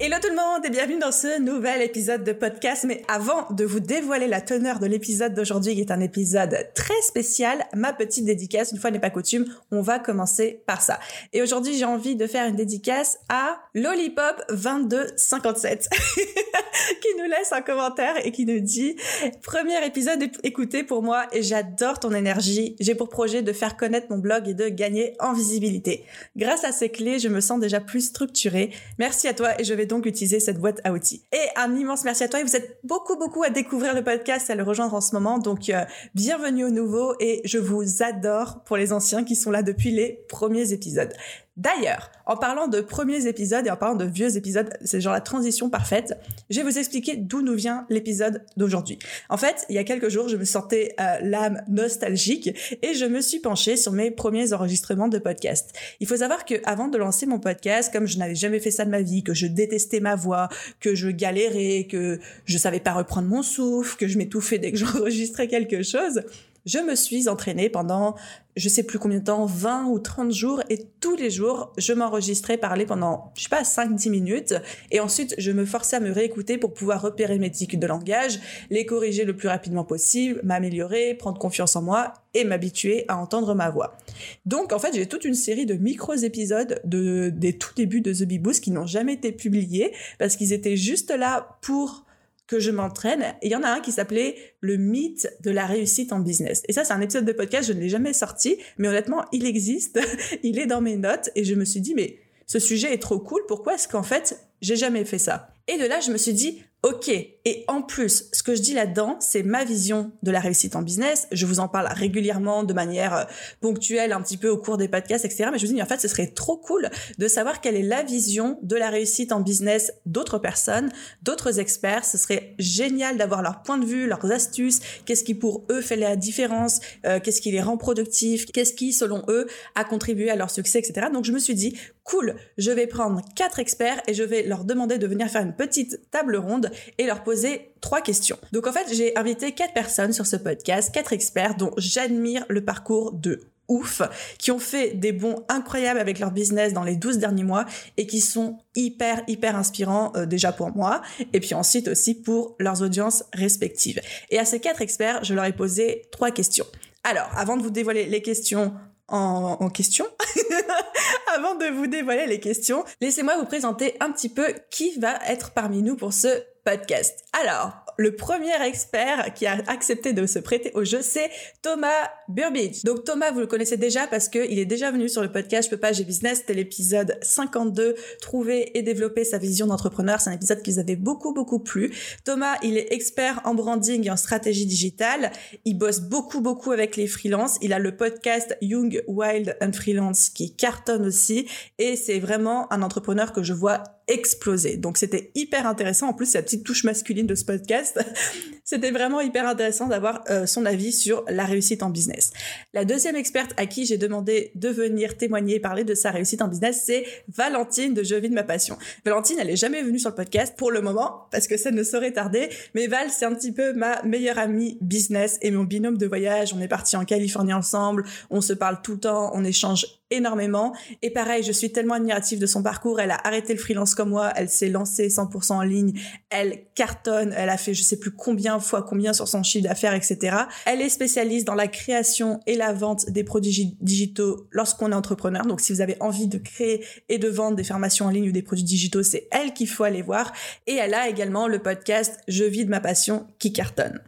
Hello tout le monde et bienvenue dans ce nouvel épisode de podcast. Mais avant de vous dévoiler la teneur de l'épisode d'aujourd'hui, qui est un épisode très spécial, ma petite dédicace, une fois n'est pas coutume, on va commencer par ça. Et aujourd'hui, j'ai envie de faire une dédicace à Lollipop2257, qui nous laisse un commentaire et qui nous dit Premier épisode écouté pour moi et j'adore ton énergie. J'ai pour projet de faire connaître mon blog et de gagner en visibilité. Grâce à ces clés, je me sens déjà plus structurée. Merci à toi et je vais donc utiliser cette boîte à outils. Et un immense merci à toi. Vous êtes beaucoup, beaucoup à découvrir le podcast à le rejoindre en ce moment. Donc, euh, bienvenue aux nouveaux et je vous adore pour les anciens qui sont là depuis les premiers épisodes. D'ailleurs, en parlant de premiers épisodes et en parlant de vieux épisodes, c'est genre la transition parfaite, je vais vous expliquer d'où nous vient l'épisode d'aujourd'hui. En fait, il y a quelques jours, je me sentais euh, l'âme nostalgique et je me suis penchée sur mes premiers enregistrements de podcast. Il faut savoir que avant de lancer mon podcast, comme je n'avais jamais fait ça de ma vie, que je détestais ma voix, que je galérais, que je savais pas reprendre mon souffle, que je m'étouffais dès que j'enregistrais quelque chose, je me suis entraînée pendant je sais plus combien de temps, 20 ou 30 jours et tous les jours, je m'enregistrais parler pendant, je sais pas, 5-10 minutes et ensuite je me forçais à me réécouter pour pouvoir repérer mes tics de langage, les corriger le plus rapidement possible, m'améliorer, prendre confiance en moi et m'habituer à entendre ma voix. Donc en fait, j'ai toute une série de micros épisodes de, des tout débuts de The Bee Boost qui n'ont jamais été publiés parce qu'ils étaient juste là pour que je m'entraîne. Et il y en a un qui s'appelait Le mythe de la réussite en business. Et ça, c'est un épisode de podcast, je ne l'ai jamais sorti, mais honnêtement, il existe, il est dans mes notes, et je me suis dit, mais ce sujet est trop cool, pourquoi est-ce qu'en fait, j'ai jamais fait ça? Et de là, je me suis dit, Ok, et en plus, ce que je dis là-dedans, c'est ma vision de la réussite en business. Je vous en parle régulièrement de manière euh, ponctuelle, un petit peu au cours des podcasts, etc. Mais je vous dis, en fait, ce serait trop cool de savoir quelle est la vision de la réussite en business d'autres personnes, d'autres experts. Ce serait génial d'avoir leur point de vue, leurs astuces, qu'est-ce qui pour eux fait la différence, euh, qu'est-ce qui les rend productifs, qu'est-ce qui, selon eux, a contribué à leur succès, etc. Donc je me suis dit, cool, je vais prendre quatre experts et je vais leur demander de venir faire une petite table ronde et leur poser trois questions. Donc en fait, j'ai invité quatre personnes sur ce podcast, quatre experts dont j'admire le parcours de ouf, qui ont fait des bons incroyables avec leur business dans les 12 derniers mois et qui sont hyper, hyper inspirants euh, déjà pour moi et puis ensuite aussi pour leurs audiences respectives. Et à ces quatre experts, je leur ai posé trois questions. Alors, avant de vous dévoiler les questions en, en question, avant de vous dévoiler les questions, laissez-moi vous présenter un petit peu qui va être parmi nous pour ce podcast. Alors, le premier expert qui a accepté de se prêter au jeu, c'est Thomas Burbidge. Donc Thomas, vous le connaissez déjà parce qu'il est déjà venu sur le podcast Je peux business. C'était l'épisode 52, trouver et développer sa vision d'entrepreneur. C'est un épisode qui vous avait beaucoup, beaucoup plu. Thomas, il est expert en branding et en stratégie digitale. Il bosse beaucoup, beaucoup avec les freelances. Il a le podcast Young, Wild and Freelance qui cartonne aussi. Et c'est vraiment un entrepreneur que je vois exploser. Donc c'était hyper intéressant. En plus, c'est la petite touche masculine de ce podcast. c'était vraiment hyper intéressant d'avoir euh, son avis sur la réussite en business. La deuxième experte à qui j'ai demandé de venir témoigner et parler de sa réussite en business, c'est Valentine de Je vis de ma passion. Valentine, elle est jamais venue sur le podcast pour le moment parce que ça ne saurait tarder. Mais Val, c'est un petit peu ma meilleure amie business et mon binôme de voyage. On est parti en Californie ensemble. On se parle tout le temps. On échange énormément. Et pareil, je suis tellement admirative de son parcours. Elle a arrêté le freelance comme moi. Elle s'est lancée 100% en ligne. Elle cartonne. Elle a fait je sais plus combien fois combien sur son chiffre d'affaires, etc. Elle est spécialiste dans la création et la vente des produits digitaux lorsqu'on est entrepreneur. Donc si vous avez envie de créer et de vendre des formations en ligne ou des produits digitaux, c'est elle qu'il faut aller voir. Et elle a également le podcast Je vis de ma passion qui cartonne.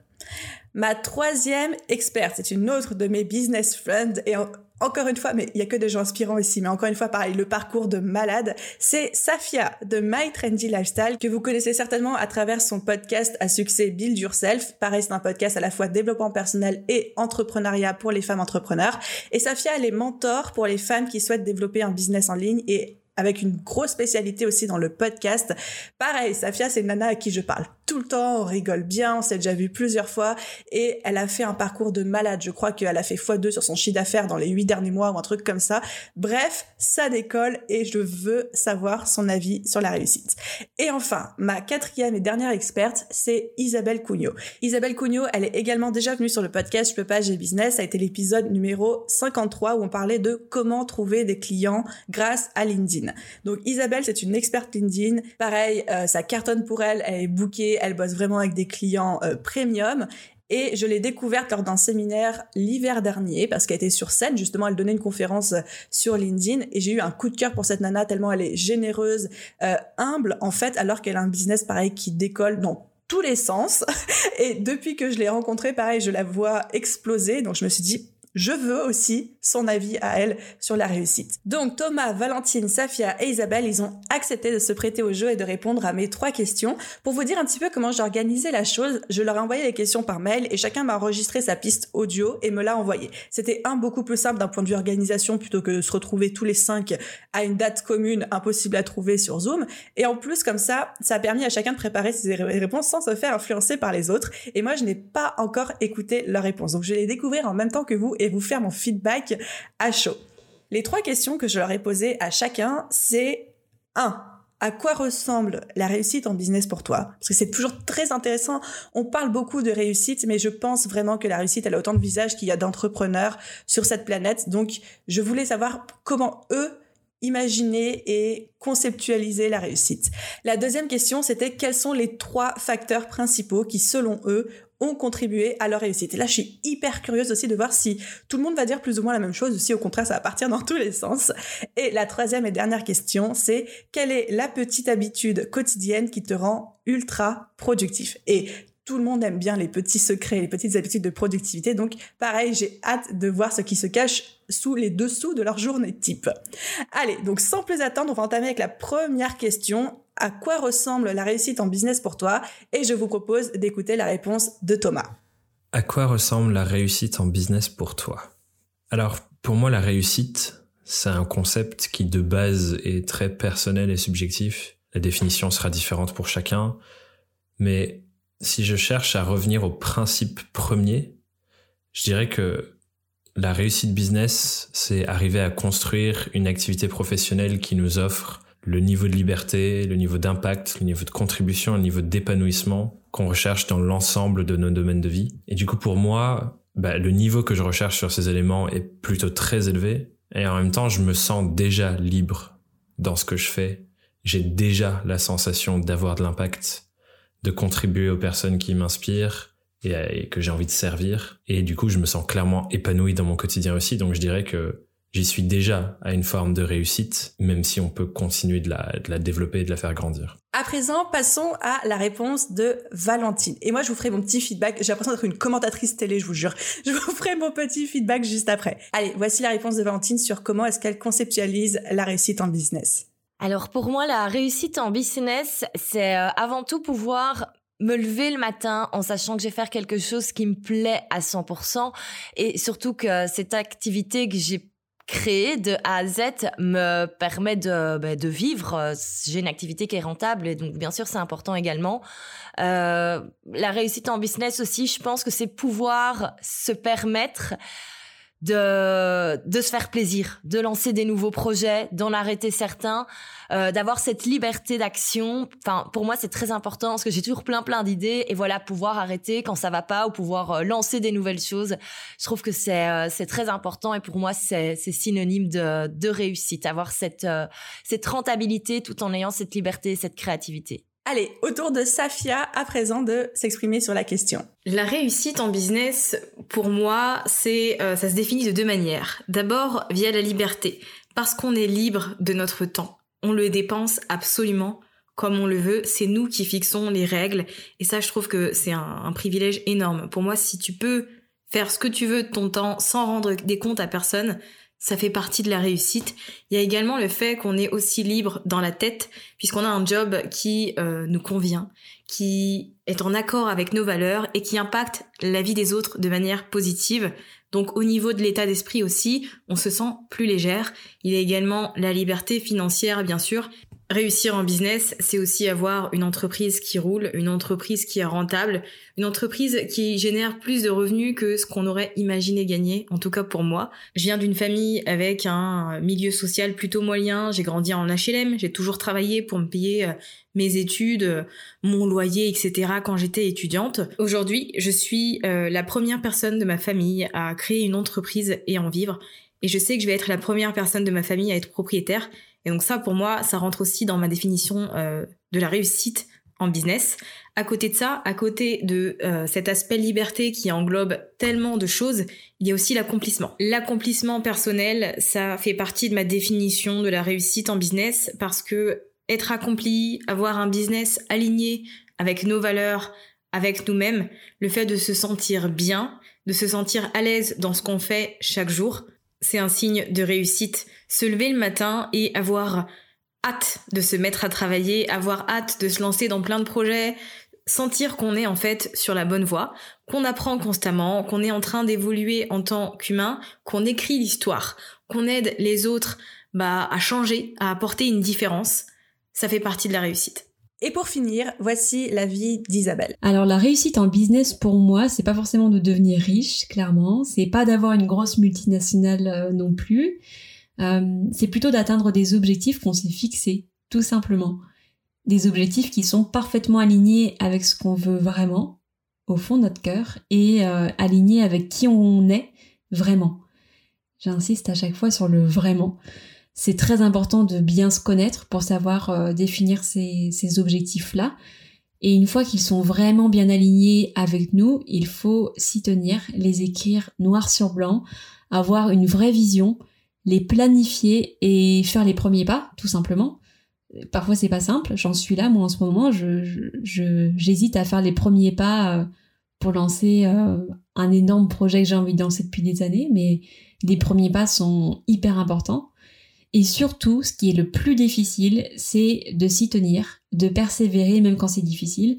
Ma troisième experte, c'est une autre de mes business friends et encore une fois, mais il y a que des gens inspirants ici, mais encore une fois, pareil, le parcours de malade, c'est Safia de My Trendy Lifestyle, que vous connaissez certainement à travers son podcast à succès Build Yourself. Pareil, c'est un podcast à la fois développement personnel et entrepreneuriat pour les femmes entrepreneurs. Et Safia, elle est mentor pour les femmes qui souhaitent développer un business en ligne et avec une grosse spécialité aussi dans le podcast. Pareil, Safia, c'est une nana à qui je parle tout le temps, on rigole bien, on s'est déjà vu plusieurs fois et elle a fait un parcours de malade. Je crois qu'elle a fait x2 sur son chiffre d'affaires dans les huit derniers mois ou un truc comme ça. Bref, ça décolle et je veux savoir son avis sur la réussite. Et enfin, ma quatrième et dernière experte, c'est Isabelle Cugnot. Isabelle Cugnot, elle est également déjà venue sur le podcast Je peux pas, j'ai business. Ça a été l'épisode numéro 53 où on parlait de comment trouver des clients grâce à LinkedIn. Donc Isabelle, c'est une experte LinkedIn. Pareil, euh, ça cartonne pour elle. Elle est bookée elle bosse vraiment avec des clients euh, premium. Et je l'ai découverte lors d'un séminaire l'hiver dernier parce qu'elle était sur scène. Justement, elle donnait une conférence euh, sur LinkedIn et j'ai eu un coup de cœur pour cette nana tellement elle est généreuse, humble en fait, alors qu'elle a un business pareil qui décolle dans tous les sens. Et depuis que je l'ai rencontrée, pareil, je la vois exploser. Donc je me suis dit, je veux aussi son avis à elle sur la réussite. Donc Thomas, Valentine, Safia et Isabelle, ils ont accepté de se prêter au jeu et de répondre à mes trois questions. Pour vous dire un petit peu comment j'ai organisé la chose, je leur ai envoyé les questions par mail et chacun m'a enregistré sa piste audio et me l'a envoyé. C'était un beaucoup plus simple d'un point de vue organisation plutôt que de se retrouver tous les cinq à une date commune impossible à trouver sur Zoom. Et en plus, comme ça, ça a permis à chacun de préparer ses réponses sans se faire influencer par les autres. Et moi, je n'ai pas encore écouté leurs réponses. Donc je vais les découvrir en même temps que vous et vous faire mon feedback à chaud. Les trois questions que je leur ai posées à chacun, c'est 1. À quoi ressemble la réussite en business pour toi? Parce que c'est toujours très intéressant. On parle beaucoup de réussite, mais je pense vraiment que la réussite, elle a autant de visages qu'il y a d'entrepreneurs sur cette planète. Donc, je voulais savoir comment eux imaginer et conceptualiser la réussite. La deuxième question, c'était quels sont les trois facteurs principaux qui, selon eux, ont contribué à leur réussite. Et là, je suis hyper curieuse aussi de voir si tout le monde va dire plus ou moins la même chose ou si au contraire ça va partir dans tous les sens. Et la troisième et dernière question, c'est quelle est la petite habitude quotidienne qui te rend ultra productif? Et tout le monde aime bien les petits secrets, les petites habitudes de productivité. Donc, pareil, j'ai hâte de voir ce qui se cache sous les dessous de leur journée type. Allez, donc sans plus attendre, on va entamer avec la première question à quoi ressemble la réussite en business pour toi? Et je vous propose d'écouter la réponse de Thomas. À quoi ressemble la réussite en business pour toi? Alors, pour moi, la réussite, c'est un concept qui de base est très personnel et subjectif. La définition sera différente pour chacun, mais si je cherche à revenir au principe premier, je dirais que la réussite business, c'est arriver à construire une activité professionnelle qui nous offre le niveau de liberté, le niveau d'impact, le niveau de contribution, le niveau d'épanouissement qu'on recherche dans l'ensemble de nos domaines de vie. Et du coup, pour moi, bah, le niveau que je recherche sur ces éléments est plutôt très élevé. Et en même temps, je me sens déjà libre dans ce que je fais. J'ai déjà la sensation d'avoir de l'impact, de contribuer aux personnes qui m'inspirent et, et que j'ai envie de servir. Et du coup, je me sens clairement épanoui dans mon quotidien aussi. Donc, je dirais que j'y suis déjà à une forme de réussite, même si on peut continuer de la, de la développer et de la faire grandir. À présent, passons à la réponse de Valentine. Et moi, je vous ferai mon petit feedback. J'ai l'impression d'être une commentatrice télé, je vous jure. Je vous ferai mon petit feedback juste après. Allez, voici la réponse de Valentine sur comment est-ce qu'elle conceptualise la réussite en business. Alors pour moi, la réussite en business, c'est euh, avant tout pouvoir me lever le matin en sachant que je vais faire quelque chose qui me plaît à 100% et surtout que cette activité que j'ai créer de A à Z me permet de, bah, de vivre. J'ai une activité qui est rentable et donc bien sûr c'est important également. Euh, la réussite en business aussi, je pense que c'est pouvoir se permettre de, de se faire plaisir, de lancer des nouveaux projets, d'en arrêter certains, euh, d'avoir cette liberté d'action. Enfin, pour moi, c'est très important parce que j'ai toujours plein plein d'idées et voilà, pouvoir arrêter quand ça va pas ou pouvoir euh, lancer des nouvelles choses. Je trouve que c'est euh, c'est très important et pour moi, c'est c'est synonyme de de réussite, avoir cette cette rentabilité tout en ayant cette liberté, cette créativité. Allez, autour de Safia, à présent de s'exprimer sur la question. La réussite en business, pour moi, c'est euh, ça se définit de deux manières. D'abord via la liberté, parce qu'on est libre de notre temps. On le dépense absolument comme on le veut. C'est nous qui fixons les règles, et ça, je trouve que c'est un, un privilège énorme. Pour moi, si tu peux faire ce que tu veux de ton temps sans rendre des comptes à personne, ça fait partie de la réussite. Il y a également le fait qu'on est aussi libre dans la tête, puisqu'on a un job qui euh, nous convient, qui est en accord avec nos valeurs et qui impacte la vie des autres de manière positive. Donc au niveau de l'état d'esprit aussi, on se sent plus légère. Il y a également la liberté financière bien sûr Réussir en business, c'est aussi avoir une entreprise qui roule, une entreprise qui est rentable, une entreprise qui génère plus de revenus que ce qu'on aurait imaginé gagner, en tout cas pour moi. Je viens d'une famille avec un milieu social plutôt moyen, j'ai grandi en HLM, j'ai toujours travaillé pour me payer euh, mes études, euh, mon loyer, etc. quand j'étais étudiante. Aujourd'hui, je suis euh, la première personne de ma famille à créer une entreprise et en vivre. Et je sais que je vais être la première personne de ma famille à être propriétaire et donc ça, pour moi, ça rentre aussi dans ma définition euh, de la réussite en business. À côté de ça, à côté de euh, cet aspect liberté qui englobe tellement de choses, il y a aussi l'accomplissement. L'accomplissement personnel, ça fait partie de ma définition de la réussite en business parce que être accompli, avoir un business aligné avec nos valeurs, avec nous-mêmes, le fait de se sentir bien, de se sentir à l'aise dans ce qu'on fait chaque jour, c'est un signe de réussite. Se lever le matin et avoir hâte de se mettre à travailler, avoir hâte de se lancer dans plein de projets, sentir qu'on est en fait sur la bonne voie, qu'on apprend constamment, qu'on est en train d'évoluer en tant qu'humain, qu'on écrit l'histoire, qu'on aide les autres bah, à changer, à apporter une différence, ça fait partie de la réussite. Et pour finir, voici la vie d'Isabelle. Alors la réussite en business pour moi, c'est pas forcément de devenir riche, clairement, c'est pas d'avoir une grosse multinationale euh, non plus. Euh, c'est plutôt d'atteindre des objectifs qu'on s'est fixés, tout simplement. Des objectifs qui sont parfaitement alignés avec ce qu'on veut vraiment, au fond de notre cœur, et euh, alignés avec qui on est vraiment. J'insiste à chaque fois sur le vraiment c'est très important de bien se connaître pour savoir euh, définir ces, objectifs-là. Et une fois qu'ils sont vraiment bien alignés avec nous, il faut s'y tenir, les écrire noir sur blanc, avoir une vraie vision, les planifier et faire les premiers pas, tout simplement. Parfois c'est pas simple, j'en suis là, moi en ce moment, je, j'hésite à faire les premiers pas euh, pour lancer euh, un énorme projet que j'ai envie de lancer depuis des années, mais les premiers pas sont hyper importants. Et surtout, ce qui est le plus difficile, c'est de s'y tenir, de persévérer même quand c'est difficile.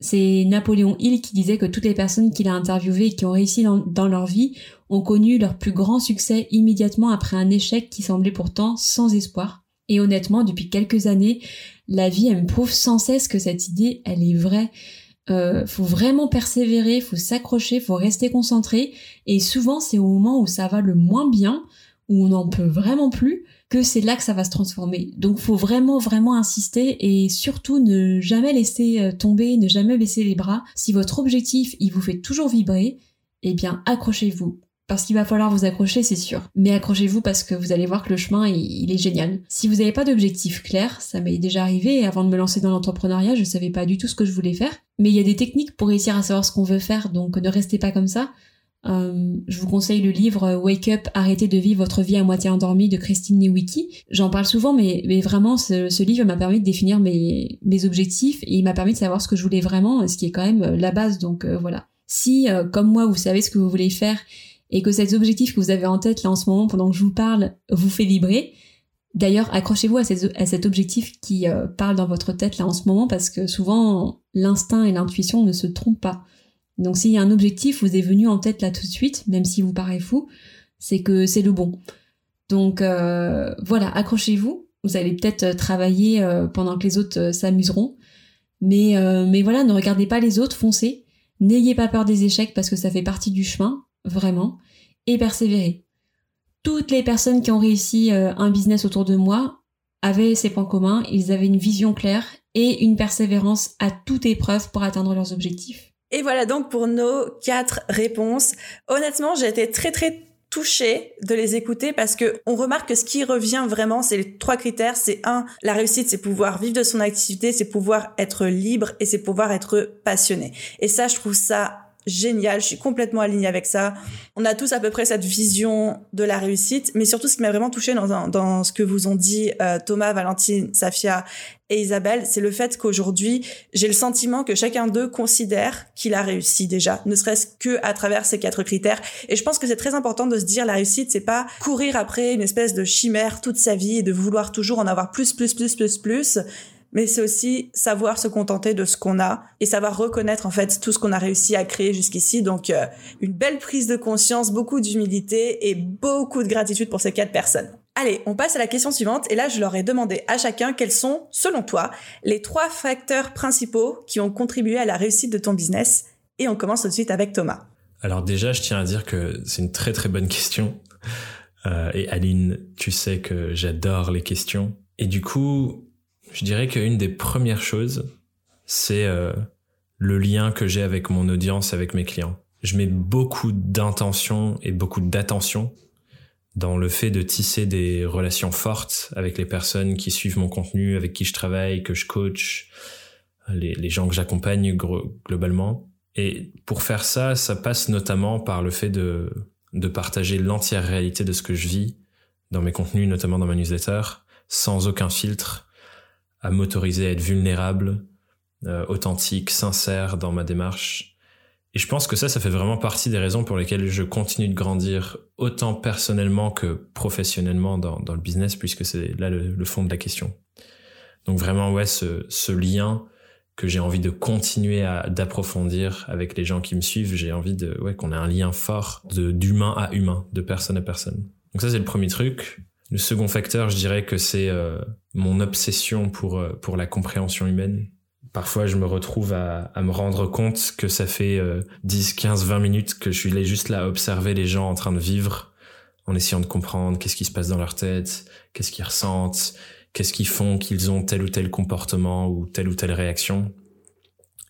C'est Napoléon Hill qui disait que toutes les personnes qu'il a interviewées et qui ont réussi dans, leur vie ont connu leur plus grand succès immédiatement après un échec qui semblait pourtant sans espoir. Et honnêtement, depuis quelques années, la vie, elle me prouve sans cesse que cette idée, elle est vraie. Euh, faut vraiment persévérer, faut s'accrocher, faut rester concentré. Et souvent, c'est au moment où ça va le moins bien, où on n'en peut vraiment plus, que c'est là que ça va se transformer. Donc faut vraiment vraiment insister et surtout ne jamais laisser euh, tomber, ne jamais baisser les bras. Si votre objectif il vous fait toujours vibrer, eh bien accrochez-vous. Parce qu'il va falloir vous accrocher, c'est sûr. Mais accrochez-vous parce que vous allez voir que le chemin, il, est génial. Si vous n'avez pas d'objectif clair, ça m'est déjà arrivé, avant de me lancer dans l'entrepreneuriat, je savais pas du tout ce que je voulais faire. Mais il y a des techniques pour réussir à savoir ce qu'on veut faire, donc ne restez pas comme ça. Euh, je vous conseille le livre Wake Up, arrêtez de vivre votre vie à moitié endormie de Christine Newicki. J'en parle souvent, mais, vraiment, ce, livre m'a permis de définir mes, objectifs et il m'a permis de savoir ce que je voulais vraiment, ce qui est quand même euh, la base. Donc euh, voilà. Si, comme moi, vous savez ce que vous voulez faire et que cet objectif que vous avez en tête là en ce moment, pendant que je vous parle, vous fait vibrer, D'ailleurs, accrochez-vous à, cet objectif qui parle dans votre tête là en ce moment parce que souvent l'instinct et l'intuition ne se trompent pas. Donc s'il y a un objectif vous est venu en tête là tout de suite, même si vous paraît fou, c'est que c'est le bon. Donc euh, voilà, accrochez-vous. Vous allez peut-être euh, travailler euh, pendant que les autres s'amuseront. Mais, mais voilà, ne regardez pas les autres, foncez. N'ayez pas peur des échecs parce que ça fait partie du chemin, vraiment. Et persévérez. Toutes les personnes qui ont réussi un business autour de moi avaient ces points communs. Ils avaient une vision claire et une persévérance à toute épreuve pour atteindre leurs objectifs. Et voilà donc pour nos quatre réponses. Honnêtement, j'ai été très très touchée de les écouter parce que on remarque que ce qui revient vraiment, c'est les trois critères. C'est un, la réussite, c'est pouvoir vivre de son activité, c'est pouvoir être libre et c'est pouvoir être passionné. Et ça, je trouve ça génial, je suis complètement alignée avec ça. On a tous à peu près cette vision de la réussite, mais surtout ce qui m'a vraiment touchée dans, dans ce que vous ont dit euh, Thomas, Valentine, Safia et Isabelle, c'est le fait qu'aujourd'hui, j'ai le sentiment que chacun d'eux considère qu'il a réussi déjà, ne serait-ce que à travers ces quatre critères. Et je pense que c'est très important de se dire la réussite, c'est pas courir après une espèce de chimère toute sa vie et de vouloir toujours en avoir plus, plus, plus, plus, plus mais c'est aussi savoir se contenter de ce qu'on a et savoir reconnaître en fait tout ce qu'on a réussi à créer jusqu'ici. Donc euh, une belle prise de conscience, beaucoup d'humilité et beaucoup de gratitude pour ces quatre personnes. Allez, on passe à la question suivante et là je leur ai demandé à chacun quels sont, selon toi, les trois facteurs principaux qui ont contribué à la réussite de ton business. Et on commence tout de suite avec Thomas. Alors déjà, je tiens à dire que c'est une très très bonne question. Euh, et Aline, tu sais que j'adore les questions. Et du coup, je dirais qu'une des premières choses, c'est euh, le lien que j'ai avec mon audience, avec mes clients. Je mets beaucoup d'intention et beaucoup d'attention dans le fait de tisser des relations fortes avec les personnes qui suivent mon contenu, avec qui je travaille, que je coach, les, gens que j'accompagne globalement. Et pour faire ça, ça passe notamment par le fait de, de partager l'entière réalité de ce que je vis dans mes contenus, notamment dans ma newsletter, sans aucun filtre, à m'autoriser à être vulnérable, euh, authentique, sincère dans ma démarche. Et je pense que ça, ça fait vraiment partie des raisons pour lesquelles je continue de grandir autant personnellement que professionnellement dans, le business, puisque c'est là le, fond de la question. Donc vraiment, ouais, ce, lien que j'ai envie de continuer à d'approfondir avec les gens qui me suivent. J'ai envie de ouais qu'on ait un lien fort d'humain à humain, de personne à personne. Donc ça c'est le premier truc. Le second facteur, je dirais que c'est euh, mon obsession pour euh, pour la compréhension humaine. Parfois, je me retrouve à, à me rendre compte que ça fait 10, 15, 20 minutes que je suis là juste là à observer les gens en train de vivre, en essayant de comprendre qu'est-ce qui se passe dans leur tête, qu'est-ce qu'ils ressentent, qu'est-ce qu'ils font qu'ils ont tel ou tel comportement ou telle ou telle réaction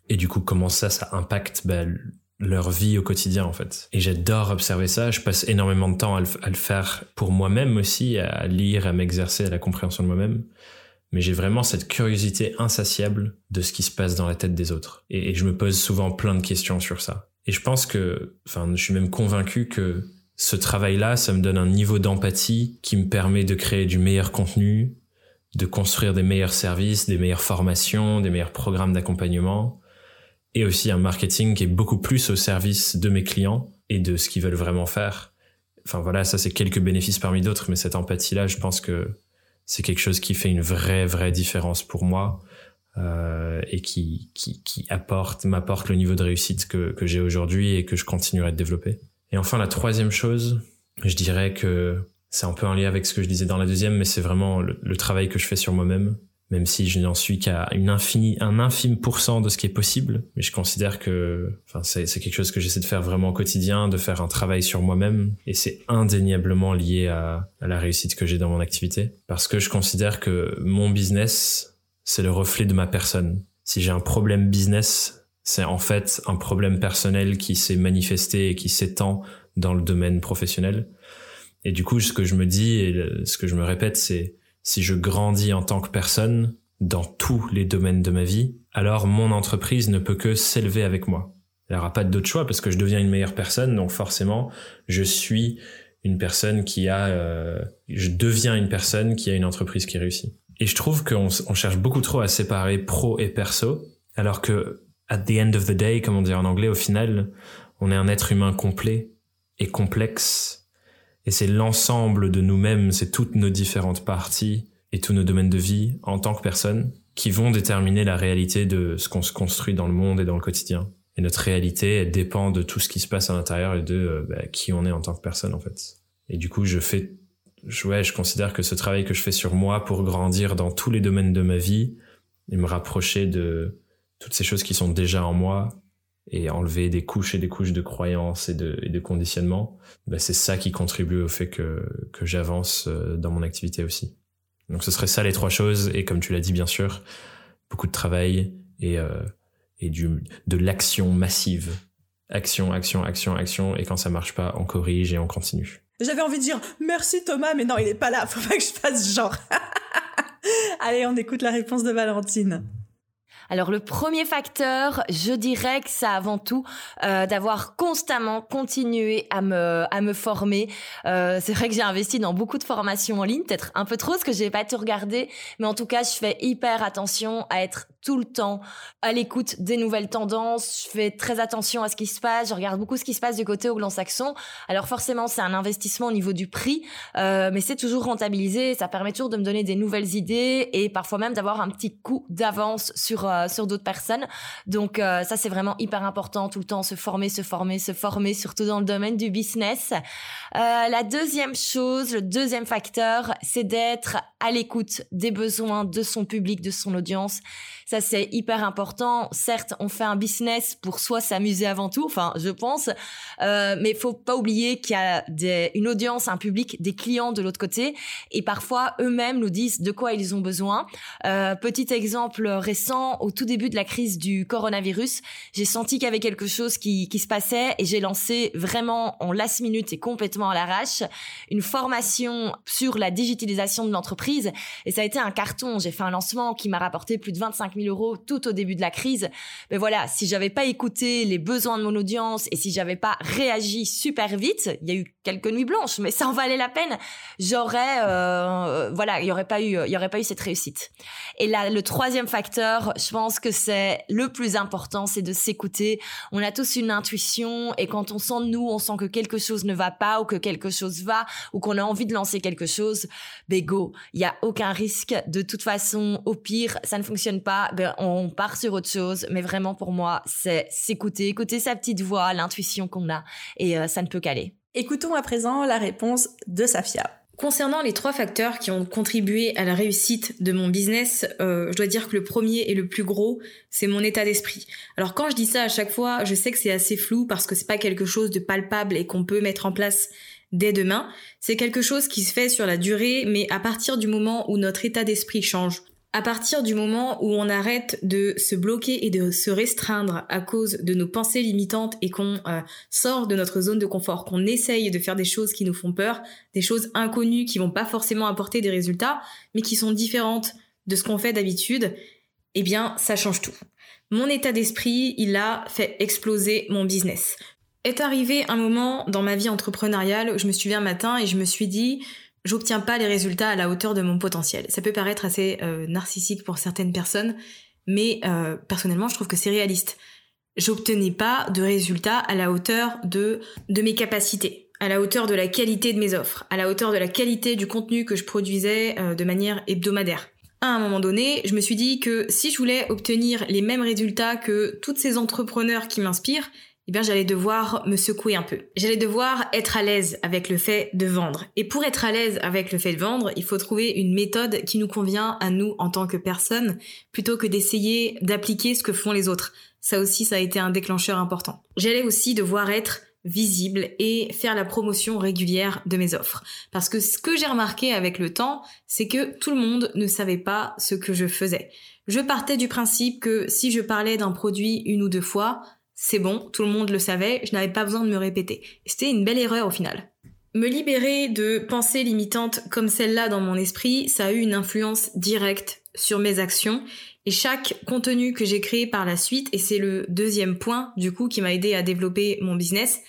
et du coup comment ça ça impacte bah, leur vie au quotidien en fait. Et j'adore observer ça. Je passe énormément de temps à le, faire pour moi-même aussi à lire à m'exercer à la compréhension de moi-même. Mais j'ai vraiment cette curiosité insatiable de ce qui se passe dans la tête des autres. Et, et je me pose souvent plein de questions sur ça. Et je pense que enfin je suis même convaincu que ce travail-là, ça me donne un niveau d'empathie qui me permet de créer du meilleur contenu, de construire des meilleurs services, des meilleures formations, des meilleurs programmes d'accompagnement, et aussi un marketing qui est beaucoup plus au service de mes clients et de ce qu'ils veulent vraiment faire. Enfin voilà, ça c'est quelques bénéfices parmi d'autres, mais cette empathie-là, je pense que c'est quelque chose qui fait une vraie, vraie différence pour moi euh, et qui, qui, qui apporte, m'apporte le niveau de réussite que, que j'ai aujourd'hui et que je continuerai de développer. Et enfin, la troisième chose, je dirais que c'est un peu en lien avec ce que je disais dans la deuxième, mais c'est vraiment le, travail que je fais sur moi-même, même si je n'en suis qu'à une infinie, un infime pourcent de ce qui est possible. Mais je considère que, enfin, c'est, quelque chose que j'essaie de faire vraiment au quotidien, de faire un travail sur moi-même, et c'est indéniablement lié à la réussite que j'ai dans mon activité, parce que je considère que mon business, c'est le reflet de ma personne. Si j'ai un problème business, c'est en fait un problème personnel qui s'est manifesté et qui s'étend dans le domaine professionnel. Et du coup, ce que je me dis et ce que je me répète, c'est si je grandis en tant que personne dans tous les domaines de ma vie, alors mon entreprise ne peut que s'élever avec moi. Il n'y aura pas d'autre choix parce que je deviens une meilleure personne, donc forcément, je suis une personne qui a, euh, je deviens une personne qui a une entreprise qui réussit. Et je trouve qu'on on cherche beaucoup trop à séparer pro et perso, alors que at the end of the day, comme on dit en anglais, au final, on est un être humain complet et complexe et c'est l'ensemble de nous-mêmes, c'est toutes nos différentes parties et tous nos domaines de vie en tant que personne qui vont déterminer la réalité de ce qu'on se construit dans le monde et dans le quotidien. Et notre réalité, elle dépend de tout ce qui se passe à l'intérieur et de euh, bah, qui on est en tant que personne, en fait. Et du coup, je fais, ouais, je considère que ce travail que je fais sur moi pour grandir dans tous les domaines de ma vie et me rapprocher de toutes ces choses qui sont déjà en moi, et enlever des couches et des couches de croyances et de, et de conditionnement, ben c'est ça qui contribue au fait que, que j'avance euh, dans mon activité aussi. Donc ce serait ça les trois choses, et comme tu l'as dit bien sûr, beaucoup de travail et, euh, et du, de l'action massive. Action, action, action, action, et quand ça marche pas, on corrige et on continue. J'avais envie de dire merci Thomas, mais non, il est pas là, faut pas que je fasse genre. Allez, on écoute la réponse de Valentine. Alors le premier facteur, je dirais que c'est avant tout euh, d'avoir constamment continué à me à me former. Euh, c'est vrai que j'ai investi dans beaucoup de formations en ligne, peut-être un peu trop parce que j'ai pas tout regardé, mais en tout cas je fais hyper attention à être tout le temps à l'écoute des nouvelles tendances. Je fais très attention à ce qui se passe. Je regarde beaucoup ce qui se passe du côté anglo-saxon. Alors forcément, c'est un investissement au niveau du prix, euh, mais c'est toujours rentabilisé. Ça permet toujours de me donner des nouvelles idées et parfois même d'avoir un petit coup d'avance sur euh, sur d'autres personnes. Donc euh, ça, c'est vraiment hyper important tout le temps se former, se former, se former, surtout dans le domaine du business. la deuxième chose, le deuxième facteur, c'est d'être à l'écoute des besoins de son public, de son audience. Ça, c'est hyper important. Certes, on fait un business pour soi s'amuser avant tout, enfin, je pense, euh, mais faut pas oublier qu'il y a une audience, un public, des clients de l'autre côté, et parfois eux-mêmes nous disent de quoi ils ont besoin. Euh, petit exemple récent, au tout début de la crise du coronavirus, j'ai senti qu'il y avait quelque chose qui, qui se passait et j'ai lancé vraiment en last minute et complètement à l'arrache une formation sur la digitalisation de l'entreprise et ça a été un carton. J'ai fait un lancement qui m'a rapporté plus de 25 euros tout au début de la crise. Mais voilà, si j'avais pas écouté les besoins de mon audience et si j'avais pas réagi super vite, il y a eu quelques nuits blanches, mais ça en valait la peine. J'aurais, euh, voilà, il y aurait pas eu, il y aurait pas eu cette réussite. Et là, le troisième facteur, je pense que c'est le plus important, c'est de s'écouter. On a tous une intuition et quand on sent nous, on sent que quelque chose ne va pas ou que quelque chose va ou qu'on a envie de lancer quelque chose, ben go, il y a aucun risque. De toute façon, au pire, ça ne fonctionne pas, ben on part sur autre chose. Mais vraiment pour moi, c'est s'écouter, écouter sa petite voix, l'intuition qu'on a et euh, ça ne peut qu'aller. Écoutons à présent la réponse de Safia. Concernant les trois facteurs qui ont contribué à la réussite de mon business, euh, je dois dire que le premier et le plus gros, c'est mon état d'esprit. Alors quand je dis ça à chaque fois, je sais que c'est assez flou parce que c'est pas quelque chose de palpable et qu'on peut mettre en place dès demain. C'est quelque chose qui se fait sur la durée, mais à partir du moment où notre état d'esprit change, à partir du moment où on arrête de se bloquer et de se restreindre à cause de nos pensées limitantes et qu'on euh, sort de notre zone de confort, qu'on essaye de faire des choses qui nous font peur, des choses inconnues qui vont pas forcément apporter des résultats, mais qui sont différentes de ce qu'on fait d'habitude, eh bien, ça change tout. Mon état d'esprit, il a fait exploser mon business. Est arrivé un moment dans ma vie entrepreneuriale où je me suis un matin et je me suis dit, j'obtiens pas les résultats à la hauteur de mon potentiel. Ça peut paraître assez euh, narcissique pour certaines personnes, mais euh, personnellement, je trouve que c'est réaliste. J'obtenais pas de résultats à la hauteur de de mes capacités, à la hauteur de la qualité de mes offres, à la hauteur de la qualité du contenu que je produisais euh, de manière hebdomadaire. À un moment donné, je me suis dit que si je voulais obtenir les mêmes résultats que toutes ces entrepreneurs qui m'inspirent, eh bien j'allais devoir me secouer un peu. J'allais devoir être à l'aise avec le fait de vendre. Et pour être à l'aise avec le fait de vendre, il faut trouver une méthode qui nous convient à nous en tant que personne, plutôt que d'essayer d'appliquer ce que font les autres. Ça aussi, ça a été un déclencheur important. J'allais aussi devoir être visible et faire la promotion régulière de mes offres. Parce que ce que j'ai remarqué avec le temps, c'est que tout le monde ne savait pas ce que je faisais. Je partais du principe que si je parlais d'un produit une ou deux fois, c'est bon, tout le monde le savait, je n'avais pas besoin de me répéter. C'était une belle erreur au final. Me libérer de pensées limitantes comme celle-là dans mon esprit, ça a eu une influence directe sur mes actions et chaque contenu que j'ai créé par la suite, et c'est le deuxième point du coup qui m'a aidé à développer mon business,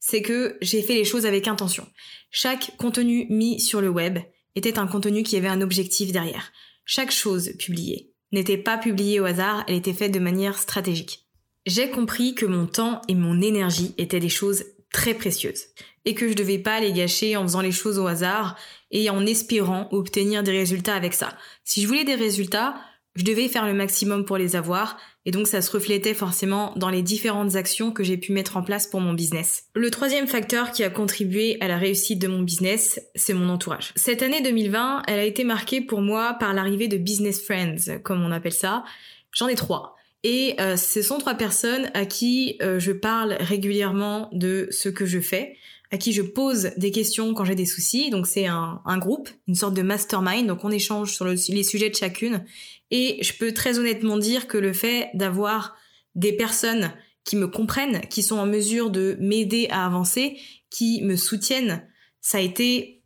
c'est que j'ai fait les choses avec intention. Chaque contenu mis sur le web était un contenu qui avait un objectif derrière. Chaque chose publiée n'était pas publiée au hasard, elle était faite de manière stratégique j'ai compris que mon temps et mon énergie étaient des choses très précieuses et que je devais pas les gâcher en faisant les choses au hasard et en espérant obtenir des résultats avec ça. Si je voulais des résultats, je devais faire le maximum pour les avoir et donc ça se reflétait forcément dans les différentes actions que j'ai pu mettre en place pour mon business. Le troisième facteur qui a contribué à la réussite de mon business, c'est mon entourage. Cette année 2020, elle a été marquée pour moi par l'arrivée de business friends, comme on appelle ça. J'en ai trois. Et euh, ce sont trois personnes à qui euh, je parle régulièrement de ce que je fais, à qui je pose des questions quand j'ai des soucis. Donc c'est un, groupe, une sorte de mastermind. Donc on échange sur les sujets de chacune. Et je peux très honnêtement dire que le fait d'avoir des personnes qui me comprennent, qui sont en mesure de m'aider à avancer, qui me soutiennent, ça a été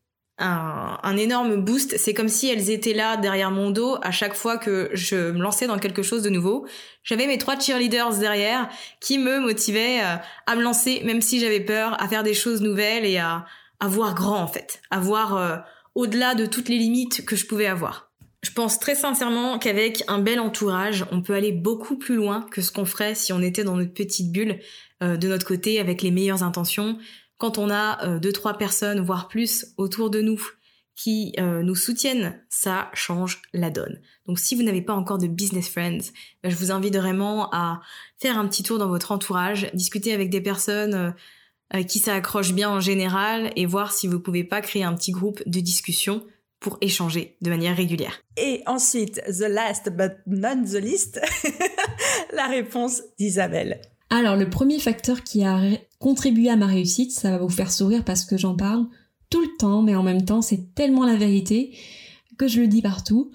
un, énorme boost. C'est comme si elles étaient là derrière mon dos à chaque fois que je me lançais dans quelque chose de nouveau. J'avais mes trois cheerleaders derrière qui me motivaient euh, à me lancer, même si j'avais peur, à faire des choses nouvelles et à, à voir grand en fait, à voir euh, au-delà de toutes les limites que je pouvais avoir. Je pense très sincèrement qu'avec un bel entourage, on peut aller beaucoup plus loin que ce qu'on ferait si on était dans notre petite bulle euh, de notre côté avec les meilleures intentions. Quand on a euh, deux trois personnes voire plus autour de nous qui euh, nous soutiennent, ça change la donne. Donc si vous n'avez pas encore de business friends, je vous invite vraiment à faire un petit tour dans votre entourage, discuter avec des personnes qui s'accrochent bien en général et voir si vous pouvez pas créer un petit groupe de discussion pour échanger de manière régulière. Et ensuite, the last but not the least, la réponse d'Isabelle. Alors, le premier facteur qui a contribué à ma réussite, ça va vous faire sourire parce que j'en parle tout le temps, mais en même temps, c'est tellement la vérité que je le dis partout.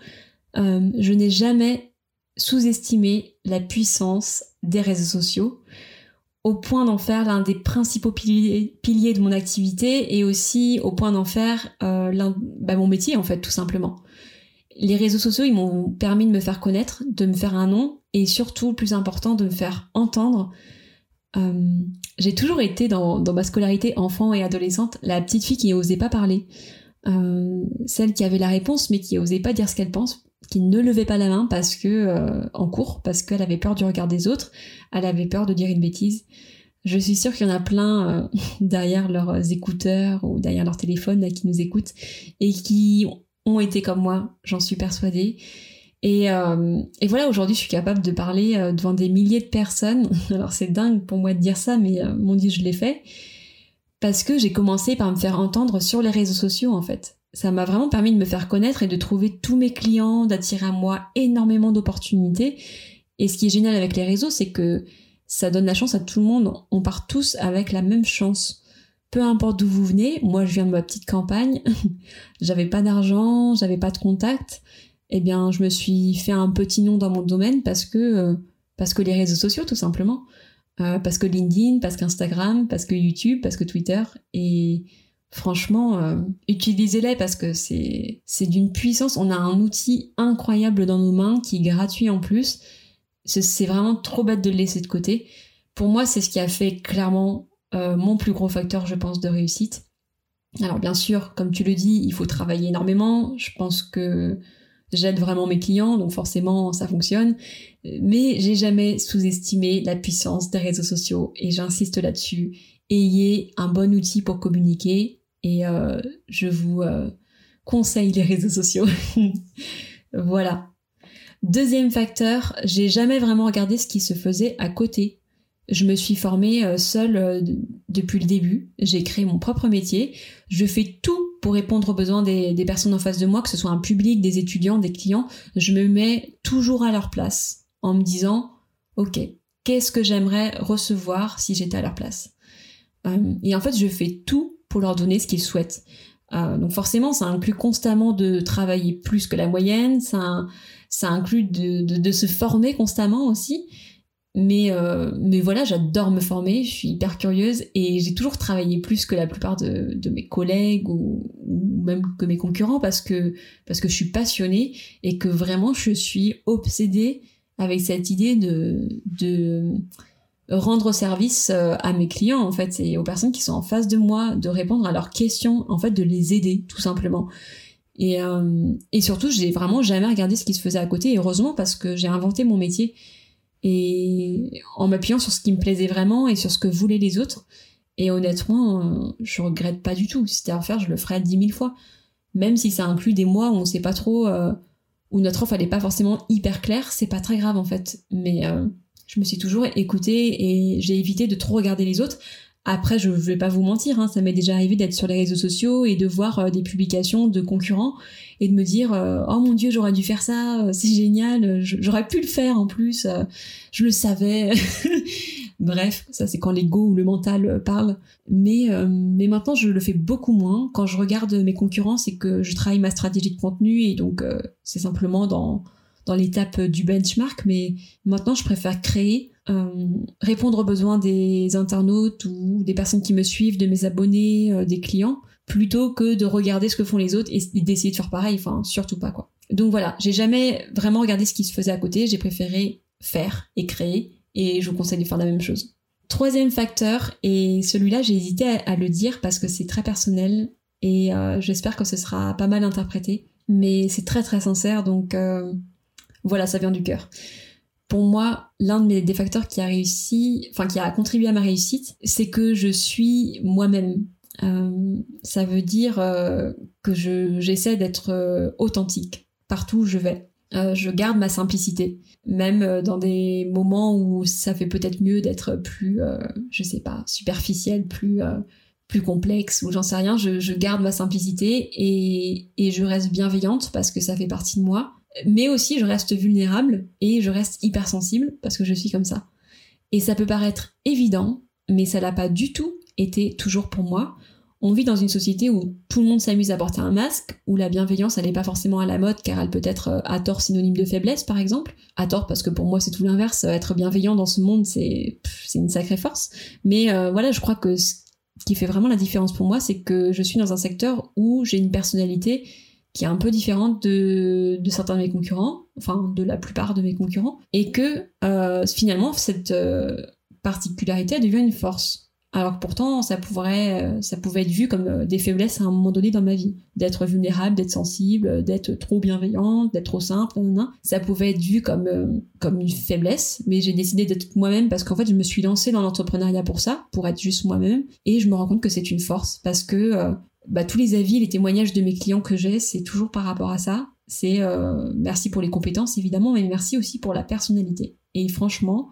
Euh, je n'ai jamais sous-estimé la puissance des réseaux sociaux au point d'en faire l'un des principaux piliers, de mon activité et aussi au point d'en faire euh, bah, mon métier en fait tout simplement. Les réseaux sociaux ils m'ont permis de me faire connaître, de me faire un nom et surtout plus important de me faire entendre. Euh, j'ai toujours été dans, ma scolarité enfant et adolescente la petite fille qui n'osait pas parler, euh, celle qui avait la réponse mais qui n'osait pas dire ce qu'elle pense qui ne levait pas la main parce que euh, en cours parce qu'elle avait peur du regard des autres, elle avait peur de dire une bêtise. Je suis sûre qu'il y en a plein derrière leurs écouteurs ou derrière leur téléphone là, qui nous écoutent et qui ont été comme moi, j'en suis persuadée. Et, euh, et voilà, aujourd'hui, je suis capable de parler devant des milliers de personnes. Alors c'est dingue pour moi de dire ça, mais mon Dieu, je l'ai fait parce que j'ai commencé par me faire entendre sur les réseaux sociaux en fait ça m'a vraiment permis de me faire connaître et de trouver tous mes clients, d'attirer à moi énormément d'opportunités. Et ce qui est génial avec les réseaux, c'est que ça donne la chance à tout le monde. On part tous avec la même chance. Peu importe d'où vous venez, moi je viens de ma petite campagne, j'avais pas d'argent, j'avais pas de contact. Eh bien, je me suis fait un petit nom dans mon domaine parce que euh, parce que les réseaux sociaux tout simplement, euh, parce que LinkedIn, parce qu'Instagram, parce que YouTube, parce que Twitter et Franchement, euh, utilisez-les parce que c'est c'est d'une puissance. On a un outil incroyable dans nos mains qui est gratuit en plus. C'est vraiment trop bête de le laisser de côté. Pour moi, c'est ce qui a fait clairement mon plus gros facteur, je pense, de réussite. Alors bien sûr, comme tu le dis, il faut travailler énormément. Je pense que j'aide vraiment mes clients, donc forcément ça fonctionne. Mais j'ai jamais sous-estimé la puissance des réseaux sociaux et j'insiste là-dessus ayez un bon outil pour communiquer et euh, je vous euh, conseille les réseaux sociaux. voilà. Deuxième facteur, j'ai jamais vraiment regardé ce qui se faisait à côté. Je me suis formée euh, seule depuis le début. J'ai créé mon propre métier. Je fais tout pour répondre aux besoins des, personnes en face de moi, que ce soit un public, des étudiants, des clients. Je me mets toujours à leur place en me disant, OK, qu'est-ce que j'aimerais recevoir si j'étais à leur place euh, et en fait, je fais tout pour leur donner ce qu'ils souhaitent. Euh, donc forcément, ça inclut constamment de travailler plus que la moyenne, ça, inclut de, se former constamment aussi. Mais, euh, mais voilà, j'adore me former, je suis hyper curieuse et j'ai toujours travaillé plus que la plupart de, de mes collègues ou, même que mes concurrents parce que, parce que je suis passionnée et que vraiment je suis obsédée avec cette idée de, de, rendre service euh, à mes clients en fait et aux personnes qui sont en face de moi de répondre à leurs questions en fait de les aider tout simplement. Et, euh, et surtout j'ai vraiment jamais regardé ce qui se faisait à côté et heureusement parce que j'ai inventé mon métier et en m'appuyant sur ce qui me plaisait vraiment et sur ce que voulaient les autres. Et honnêtement euh, je regrette pas du tout. Si c'était à refaire je le ferais dix mille fois. Même si ça inclut des mois où on sait pas trop où notre offre elle est pas forcément hyper claire c'est pas très grave en fait. Mais je me suis toujours écoutée et j'ai évité de trop regarder les autres. Après, je vais pas vous mentir, hein, ça m'est déjà arrivé d'être sur les réseaux sociaux et de voir euh, des publications de concurrents et de me dire euh, oh mon dieu j'aurais dû faire ça, euh, c'est génial, j'aurais pu le faire en plus, je le savais. Bref, ça c'est quand l'ego ou le mental parle. Mais mais maintenant je le fais beaucoup moins. Quand je regarde mes concurrents, c'est que je travaille ma stratégie de contenu et donc c'est simplement dans dans l'étape du benchmark, mais maintenant je préfère créer, euh, répondre aux besoins des internautes ou des personnes qui me suivent, de mes abonnés, euh, des clients, plutôt que de regarder ce que font les autres et d'essayer de faire pareil, enfin surtout pas quoi. Donc voilà, j'ai jamais vraiment regardé ce qui se faisait à côté, j'ai préféré faire et créer et je vous conseille de faire la même chose. Troisième facteur, et celui-là j'ai hésité à, le dire parce que c'est très personnel et euh, j'espère que ce sera pas mal interprété, mais c'est très très sincère, donc voilà, ça vient du cœur. Pour moi, l'un des facteurs qui a réussi, enfin qui a contribué à ma réussite, c'est que je suis moi-même. Euh, ça veut dire euh, que je j'essaie d'être authentique partout où je vais. je garde ma simplicité, même dans des moments où ça fait peut-être mieux d'être plus, je sais pas, superficiel, plus plus complexe ou j'en sais rien, je, garde ma simplicité et, et je reste bienveillante parce que ça fait partie de moi. Mais aussi je reste vulnérable et je reste hypersensible parce que je suis comme ça. Et ça peut paraître évident, mais ça l'a pas du tout été toujours pour moi. On vit dans une société où tout le monde s'amuse à porter un masque, où la bienveillance elle n'est pas forcément à la mode car elle peut être euh, à tort synonyme de faiblesse par exemple. À tort parce que pour moi c'est tout l'inverse, être bienveillant dans ce monde c'est une sacrée force. Mais euh, voilà, je crois que qui fait vraiment la différence pour moi, c'est que je suis dans un secteur où j'ai une personnalité qui est un peu différente de, certains de mes concurrents, enfin de la plupart de mes concurrents, et que euh, finalement cette euh, particularité devient une force. Alors que pourtant, ça euh, ça pouvait être vu comme des faiblesses à un moment donné dans ma vie. D'être vulnérable, d'être sensible, d'être trop bienveillante, d'être trop simple, ça pouvait être vu comme, comme une faiblesse. Mais j'ai décidé d'être moi-même parce qu'en fait, je me suis lancée dans l'entrepreneuriat pour ça, pour être juste moi-même. Et je me rends compte que c'est une force parce que bah, tous les avis, les témoignages de mes clients que j'ai, c'est toujours par rapport à ça. C'est merci pour les compétences évidemment, mais merci aussi pour la personnalité. Et franchement,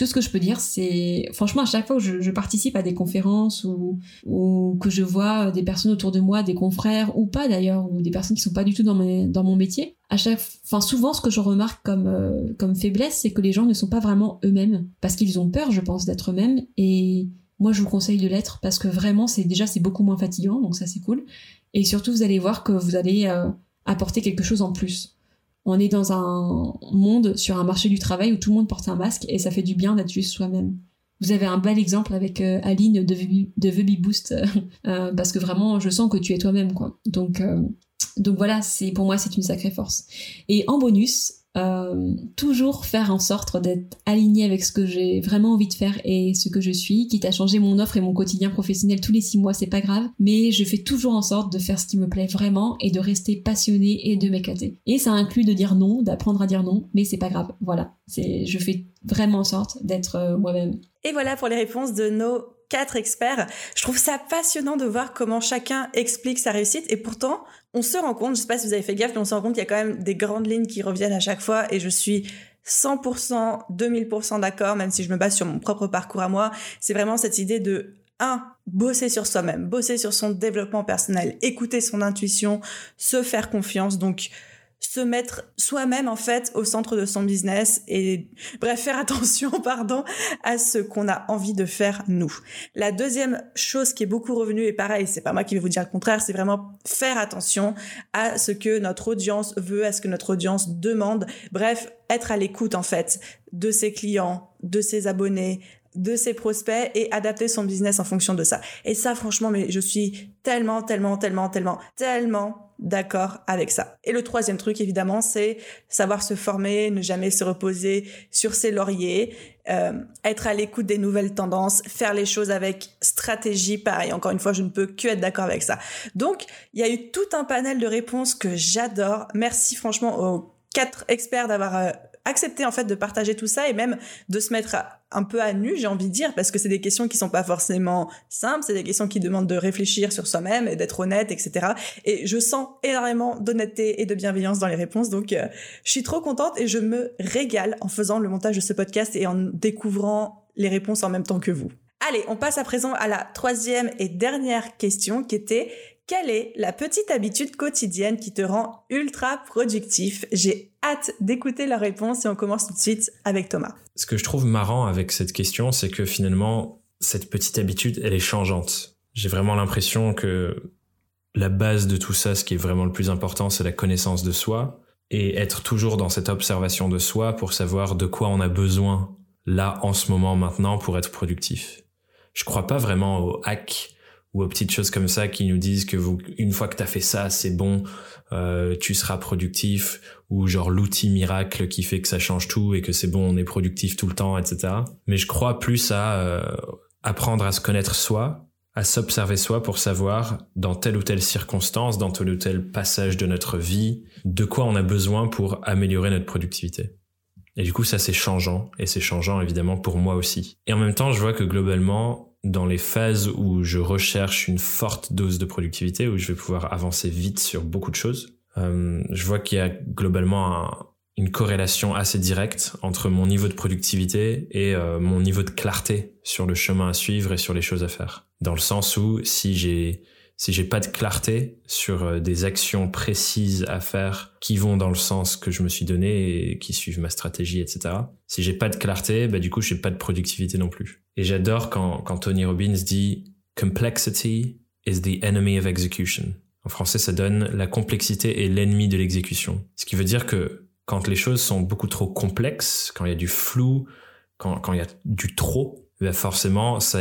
tout ce que je peux dire, c'est franchement à chaque fois que je, participe à des conférences ou, ou, que je vois des personnes autour de moi, des confrères ou pas d'ailleurs, ou des personnes qui sont pas du tout dans, dans mon métier, à chaque, enfin souvent ce que je remarque comme euh, comme faiblesse, c'est que les gens ne sont pas vraiment eux-mêmes parce qu'ils ont peur, je pense, d'être eux-mêmes. Et moi, je vous conseille de l'être parce que vraiment, c'est déjà c'est beaucoup moins fatigant, donc ça c'est cool. Et surtout, vous allez voir que vous allez euh, apporter quelque chose en plus on est dans un monde sur un marché du travail où tout le monde porte un masque et ça fait du bien d'être juste soi-même. Vous avez un bel exemple avec euh, Aline de, The Boost euh, parce que vraiment je sens que tu es toi-même quoi. Donc donc voilà, c'est pour moi c'est une sacrée force. Et en bonus, euh, toujours faire en sorte d'être aligné avec ce que j'ai vraiment envie de faire et ce que je suis, quitte à changer mon offre et mon quotidien professionnel tous les six mois, c'est pas grave, mais je fais toujours en sorte de faire ce qui me plaît vraiment et de rester passionné et de m'éclater. Et ça inclut de dire non, d'apprendre à dire non, mais c'est pas grave. Voilà, c'est, je fais vraiment en sorte d'être euh, moi-même. Et voilà pour les réponses de nos quatre experts. Je trouve ça passionnant de voir comment chacun explique sa réussite et pourtant, on se rend compte, je sais pas si vous avez fait gaffe, mais on se rend compte qu'il y a quand même des grandes lignes qui reviennent à chaque fois et je suis 100%, 2000% d'accord, même si je me base sur mon propre parcours à moi. C'est vraiment cette idée de un, bosser sur soi-même, bosser sur son développement personnel, écouter son intuition, se faire confiance. Donc, se mettre soi-même en fait au centre de son business et bref faire attention pardon à ce qu'on a envie de faire nous. La deuxième chose qui est beaucoup revenue et pareil, c'est pas moi qui vais vous dire le contraire, c'est vraiment faire attention à ce que notre audience veut, à ce que notre audience demande. Bref, être à l'écoute en fait de ses clients, de ses abonnés, de ses prospects et adapter son business en fonction de ça. Et ça, franchement, mais je suis tellement, tellement, tellement, tellement, tellement d'accord avec ça. Et le troisième truc, évidemment, c'est savoir se former, ne jamais se reposer sur ses lauriers, euh, être à l'écoute des nouvelles tendances, faire les choses avec stratégie. Pareil, encore une fois, je ne peux que être d'accord avec ça. Donc, il y a eu tout un panel de réponses que j'adore. Merci franchement aux quatre experts d'avoir euh, accepter en fait de partager tout ça et même de se mettre un peu à nu, j'ai envie de dire, parce que c'est des questions qui sont pas forcément simples, c'est des questions qui demandent de réfléchir sur soi-même et d'être honnête, etc. Et je sens énormément d'honnêteté et de bienveillance dans les réponses, donc euh, je suis trop contente et je me régale en faisant le montage de ce podcast et en découvrant les réponses en même temps que vous. Allez, on passe à présent à la troisième et dernière question qui était quelle est la petite habitude quotidienne qui te rend ultra productif? J'ai hâte d'écouter la réponse et on commence tout de suite avec Thomas. Ce que je trouve marrant avec cette question, c'est que finalement, cette petite habitude, elle est changeante. J'ai vraiment l'impression que la base de tout ça, ce qui est vraiment le plus important, c'est la connaissance de soi et être toujours dans cette observation de soi pour savoir de quoi on a besoin là, en ce moment, maintenant, pour être productif. Je crois pas vraiment au hack ou aux petites choses comme ça qui nous disent que vous, une fois que tu as fait ça, c'est bon, euh, tu seras productif, ou genre l'outil miracle qui fait que ça change tout et que c'est bon, on est productif tout le temps, etc. Mais je crois plus à euh, apprendre à se connaître soi à s'observer soi pour savoir dans telle ou telle circonstance, dans tel ou tel passage de notre vie, de quoi on a besoin pour améliorer notre productivité. Et du coup, ça c'est changeant, et c'est changeant évidemment pour moi aussi. Et en même temps, je vois que globalement, dans les phases où je recherche une forte dose de productivité, où je vais pouvoir avancer vite sur beaucoup de choses, euh, je vois qu'il y a globalement un, une corrélation assez directe entre mon niveau de productivité et euh, mon niveau de clarté sur le chemin à suivre et sur les choses à faire. Dans le sens où si j'ai si j'ai pas de clarté sur euh, des actions précises à faire qui vont dans le sens que je me suis donné et qui suivent ma stratégie, etc. Si j'ai pas de clarté, bah du coup j'ai pas de productivité non plus. Et j'adore quand, quand Tony Robbins dit complexity is the enemy of execution. En français, ça donne la complexité est l'ennemi de l'exécution. Ce qui veut dire que quand les choses sont beaucoup trop complexes, quand il y a du flou, quand, quand il y a du trop, ben forcément, ça,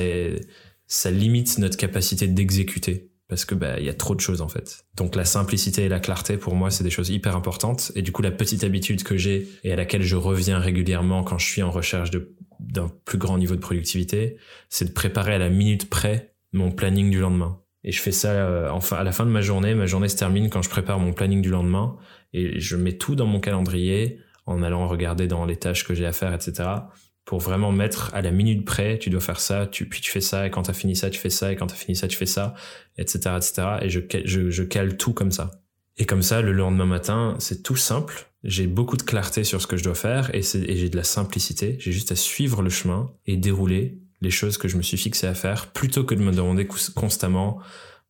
ça limite notre capacité d'exécuter parce que bah il y a trop de choses en fait. Donc la simplicité et la clarté pour moi c'est des choses hyper importantes et du coup la petite habitude que j'ai et à laquelle je reviens régulièrement quand je suis en recherche d'un plus grand niveau de productivité, c'est de préparer à la minute près mon planning du lendemain. Et je fais ça euh, enfin à la fin de ma journée, ma journée se termine quand je prépare mon planning du lendemain et je mets tout dans mon calendrier en allant regarder dans les tâches que j'ai à faire, etc. Pour vraiment mettre à la minute près, tu dois faire ça, tu, puis tu fais ça, et quand t'as fini ça, tu fais ça, et quand t'as fini ça, tu fais ça, etc., etc. Et je, je, je cale tout comme ça. Et comme ça, le lendemain matin, c'est tout simple. J'ai beaucoup de clarté sur ce que je dois faire et, et j'ai de la simplicité. J'ai juste à suivre le chemin et dérouler les choses que je me suis fixé à faire plutôt que de me demander constamment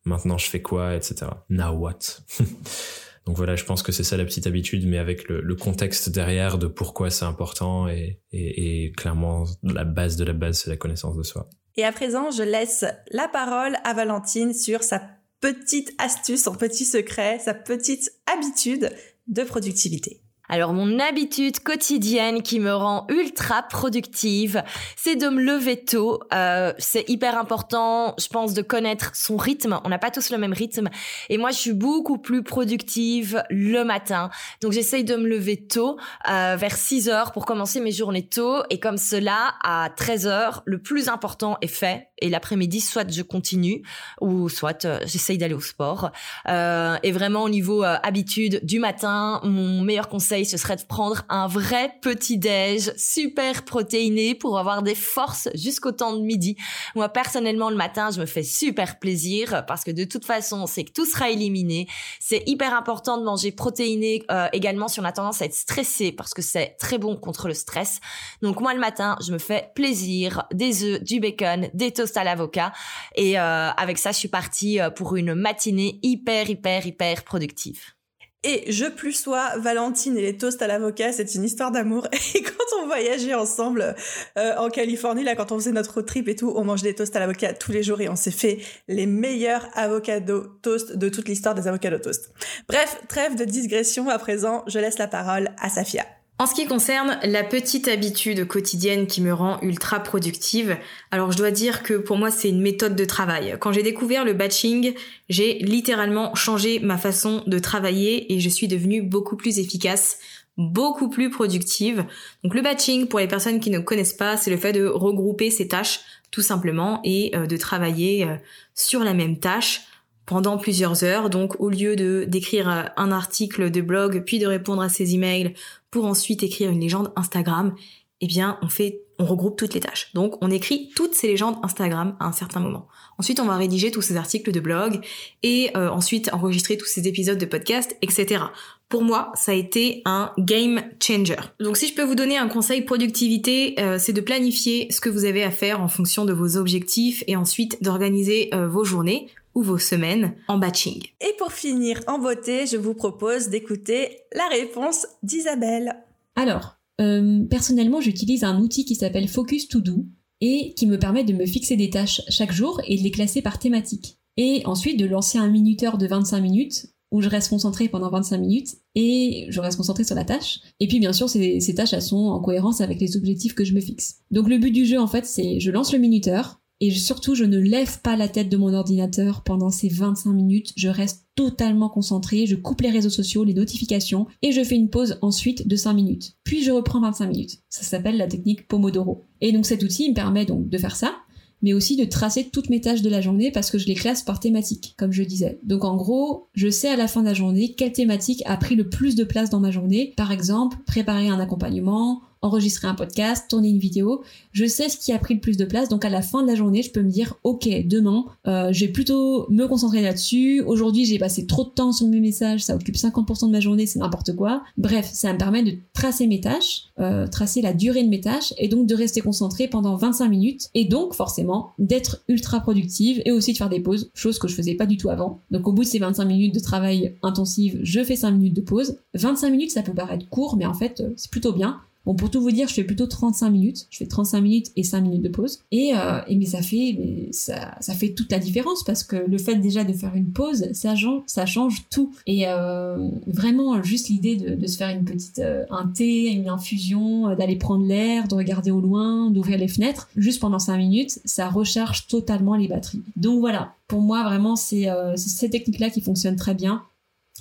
maintenant je fais quoi, etc. Now what? Donc voilà, je pense que c'est ça la petite habitude, mais avec le, contexte derrière de pourquoi c'est important et, clairement la base de la base, c'est la connaissance de soi. Et à présent, je laisse la parole à Valentine sur sa petite astuce, son petit secret, sa petite habitude de productivité. Alors mon habitude quotidienne qui me rend ultra productive, c'est de me lever tôt. Euh, c'est hyper important, je pense, de connaître son rythme. On n'a pas tous le même rythme. Et moi, je suis beaucoup plus productive le matin. Donc j'essaye de me lever tôt, euh, vers 6 heures pour commencer mes journées tôt. Et comme cela, à 13 heures, le plus important est fait. Et l'après-midi, soit je continue, ou soit euh, j'essaye d'aller au sport. Euh, et vraiment au niveau euh, habitude du matin, mon meilleur conseil ce serait de prendre un vrai petit déj super protéiné pour avoir des forces jusqu'au temps de midi. Moi, personnellement, le matin, je me fais super plaisir parce que de toute façon, c'est que tout sera éliminé. C'est hyper important de manger protéiné euh, également si on a tendance à être stressé parce que c'est très bon contre le stress. Donc moi, le matin, je me fais plaisir, des œufs, du bacon, des toasts à l'avocat et euh, avec ça, je suis partie euh, pour une matinée hyper, hyper, hyper productive. Et je plus sois Valentine et les toasts à l'avocat, c'est une histoire d'amour. Et quand on voyageait ensemble euh, en Californie, là, quand on faisait notre road trip et tout, on mangeait des toasts à l'avocat tous les jours et on s'est fait les meilleurs avocado toast de toute l'histoire des avocado toast. Bref, trêve de digression. À présent, je laisse la parole à Safia. En ce qui concerne la petite habitude quotidienne qui me rend ultra productive, alors je dois dire que pour moi c'est une méthode de travail. Quand j'ai découvert le batching, j'ai littéralement changé ma façon de travailler et je suis devenue beaucoup plus efficace beaucoup plus productive. Donc le batching, pour les personnes qui ne connaissent pas, c'est le fait de regrouper ses tâches tout simplement et euh, de travailler euh, sur la même tâche pendant plusieurs heures. Donc au lieu de d'écrire euh, un article de blog puis de répondre à ses emails pour ensuite écrire une légende Instagram, eh bien, on fait, on regroupe toutes les tâches. Donc, on écrit toutes ces légendes Instagram à un certain moment. Ensuite, on va rédiger tous ces articles de blog et euh, ensuite enregistrer tous ces épisodes de podcast, etc. Pour moi, ça a été un game changer. Donc, si je peux vous donner un conseil productivité, euh, c'est de planifier ce que vous avez à faire en fonction de vos objectifs et ensuite d'organiser vos journées ou vos semaines en batching. Et pour finir en beauté, je vous propose d'écouter la réponse d'Isabelle. Alors, euh, personnellement, j'utilise un outil qui s'appelle Focus To Do et qui me permet de me fixer des tâches chaque jour et de les classer par thématique. Et ensuite de lancer un minuteur de 25 minutes où je reste concentré pendant 25 minutes et je reste concentré sur la tâche. Et puis bien sûr, ces, ces tâches elles sont en cohérence avec les objectifs que je me fixe. Donc le but du jeu en fait, c'est je lance le minuteur, et surtout, je ne lève pas la tête de mon ordinateur pendant ces 25 minutes. Je reste totalement concentré, je coupe les réseaux sociaux, les notifications, et je fais une pause ensuite de 5 minutes. Puis je reprends 25 minutes. Ça s'appelle la technique Pomodoro. Et donc cet outil me permet donc de faire ça. mais aussi de tracer toutes mes tâches de la journée parce que je les classe par thématique, comme je disais. Donc en gros, je sais à la fin de la journée quelle thématique a pris le plus de place dans ma journée. Par exemple, préparer un accompagnement, enregistrer un podcast, tourner une vidéo. Je sais ce qui a pris le plus de place, donc à la fin de la journée, je peux me dire, ok, demain, euh, je vais plutôt me concentrer là-dessus. Aujourd'hui, j'ai passé trop de temps sur mes messages, ça occupe 50% de ma journée, c'est n'importe quoi. Bref, ça me permet de tracer mes tâches, euh, tracer la durée de mes tâches, et donc de rester concentré pendant 25 minutes, et donc forcément d'être ultra productive et aussi de faire des pauses, chose que je faisais pas du tout avant. Donc au bout de ces 25 minutes de travail intensive, je fais 5 minutes de pause. 25 minutes, ça peut paraître court, mais en fait, euh, c'est plutôt bien. Bon, pour tout vous dire, je fais plutôt 35 minutes. Je fais 35 minutes et 5 minutes de pause. Et, euh, et mais ça fait, mais ça, ça fait toute la différence parce que le fait déjà de faire une pause, ça change, ça change tout. Et euh, vraiment, juste l'idée de, de, se faire une petite, euh, un thé, une infusion, euh, d'aller prendre l'air, de regarder au loin, d'ouvrir les fenêtres, juste pendant 5 minutes, ça recharge totalement les batteries. Donc voilà, pour moi, vraiment, c'est euh, cette technique-là qui fonctionne très bien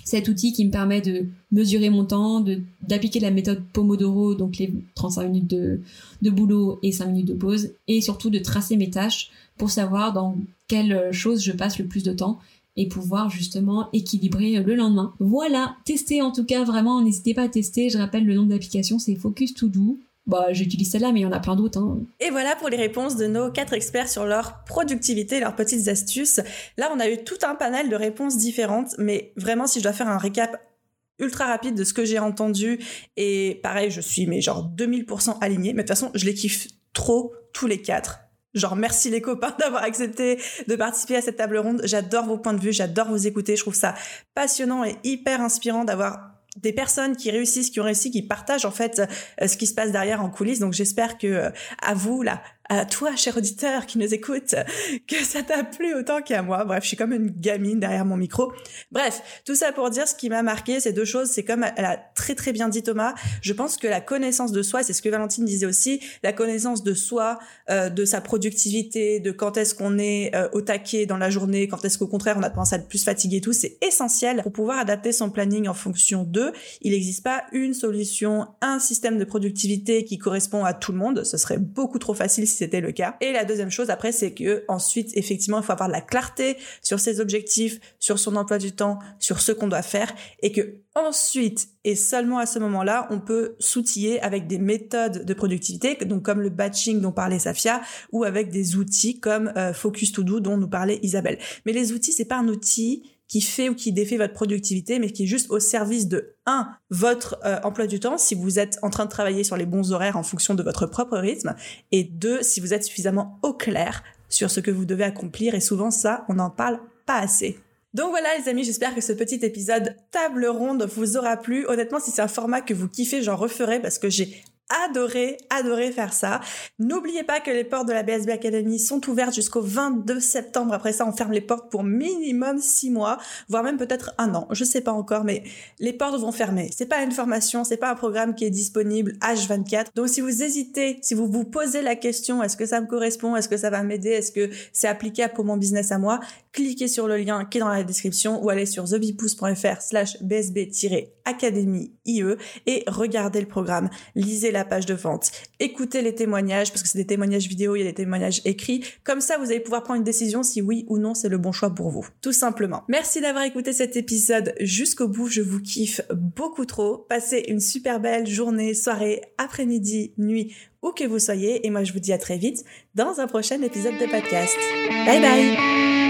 cet outil qui me permet de mesurer mon temps, d'appliquer la méthode Pomodoro, donc les 35 minutes de, boulot et 5 minutes de pause, et surtout de tracer mes tâches pour savoir dans quelle chose je passe le plus de temps et pouvoir justement équilibrer le lendemain. Voilà, testez en tout cas vraiment, n'hésitez pas à tester, je rappelle le nom d'application c'est Focus To Do, bah, j'utilise celle-là, mais il y en a plein d'autres. Hein. Et voilà pour les réponses de nos quatre experts sur leur productivité, leurs petites astuces. Là, on a eu tout un panel de réponses différentes, mais vraiment, si je dois faire un récap ultra rapide de ce que j'ai entendu, et pareil, je suis mais genre 2000% alignée, mais de toute façon, je les kiffe trop, tous les quatre. Genre, merci les copains d'avoir accepté de participer à cette table ronde. J'adore vos points de vue, j'adore vous écouter. Je trouve ça passionnant et hyper inspirant d'avoir des personnes qui réussissent, qui ont réussi, qui partagent en fait euh, ce qui se passe derrière en coulisses. Donc j'espère que euh, à vous là, à toi, cher auditeur qui nous écoute, que ça t'a plu autant qu'à moi. Bref, je suis comme une gamine derrière mon micro. Bref, tout ça pour dire ce qui m'a marqué, ces deux choses, c'est comme elle a très très bien dit Thomas, je pense que la connaissance de soi, c'est ce que Valentine disait aussi, la connaissance de soi, euh, de sa productivité, de quand est-ce qu'on est euh, au taquet dans la journée, quand est-ce qu'au contraire on a tendance à être plus fatigué et tout, c'est essentiel pour pouvoir adapter son planning en fonction d'eux. Il n'existe pas une solution, un système de productivité qui correspond à tout le monde. Ce serait beaucoup trop facile c'était le cas. Et la deuxième chose après, c'est que ensuite, effectivement, il faut avoir de la clarté sur ses objectifs, sur son emploi du temps, sur ce qu'on doit faire, et que ensuite, et seulement à ce moment-là, on peut s'outiller avec des méthodes de productivité, donc comme le batching dont parlait Safia, ou avec des outils comme euh, Focus To Do dont nous parlait Isabelle. Mais les outils, c'est pas un outil qui fait ou qui défait votre productivité, mais qui est juste au service de un votre euh, emploi du temps si vous êtes en train de travailler sur les bons horaires en fonction de votre propre rythme, et deux si vous êtes suffisamment au clair sur ce que vous devez accomplir. Et souvent ça, on n'en parle pas assez. Donc voilà les amis, j'espère que ce petit épisode table ronde vous aura plu. Honnêtement, si c'est un format que vous kiffez, j'en referai parce que j'ai adoré, adoré faire ça. N'oubliez pas que les portes de la BSB Academy sont ouvertes jusqu'au 22 septembre. Après ça, on ferme les portes pour minimum 6 mois, voire même peut-être un an. Je sais pas encore, mais les portes vont fermer. C'est pas une formation, c'est pas un programme qui est disponible H24. Donc si vous hésitez, si vous vous posez la question, est-ce que ça me correspond? Est-ce que ça va m'aider? Est-ce que c'est applicable pour mon business à moi? Cliquez sur le lien qui est dans la description ou allez sur thebipousse.fr slash bsb-academy IE et regardez le programme. Lisez la page de vente. Écoutez les témoignages, parce que c'est des témoignages vidéo, il y a des témoignages écrits. Comme ça, vous allez pouvoir prendre une décision si oui ou non c'est le bon choix pour vous. Tout simplement. Merci d'avoir écouté cet épisode jusqu'au bout. Je vous kiffe beaucoup trop. Passez une super belle journée, soirée, après-midi, nuit, où que vous soyez. Et moi, je vous dis à très vite dans un prochain épisode de podcast. Bye bye!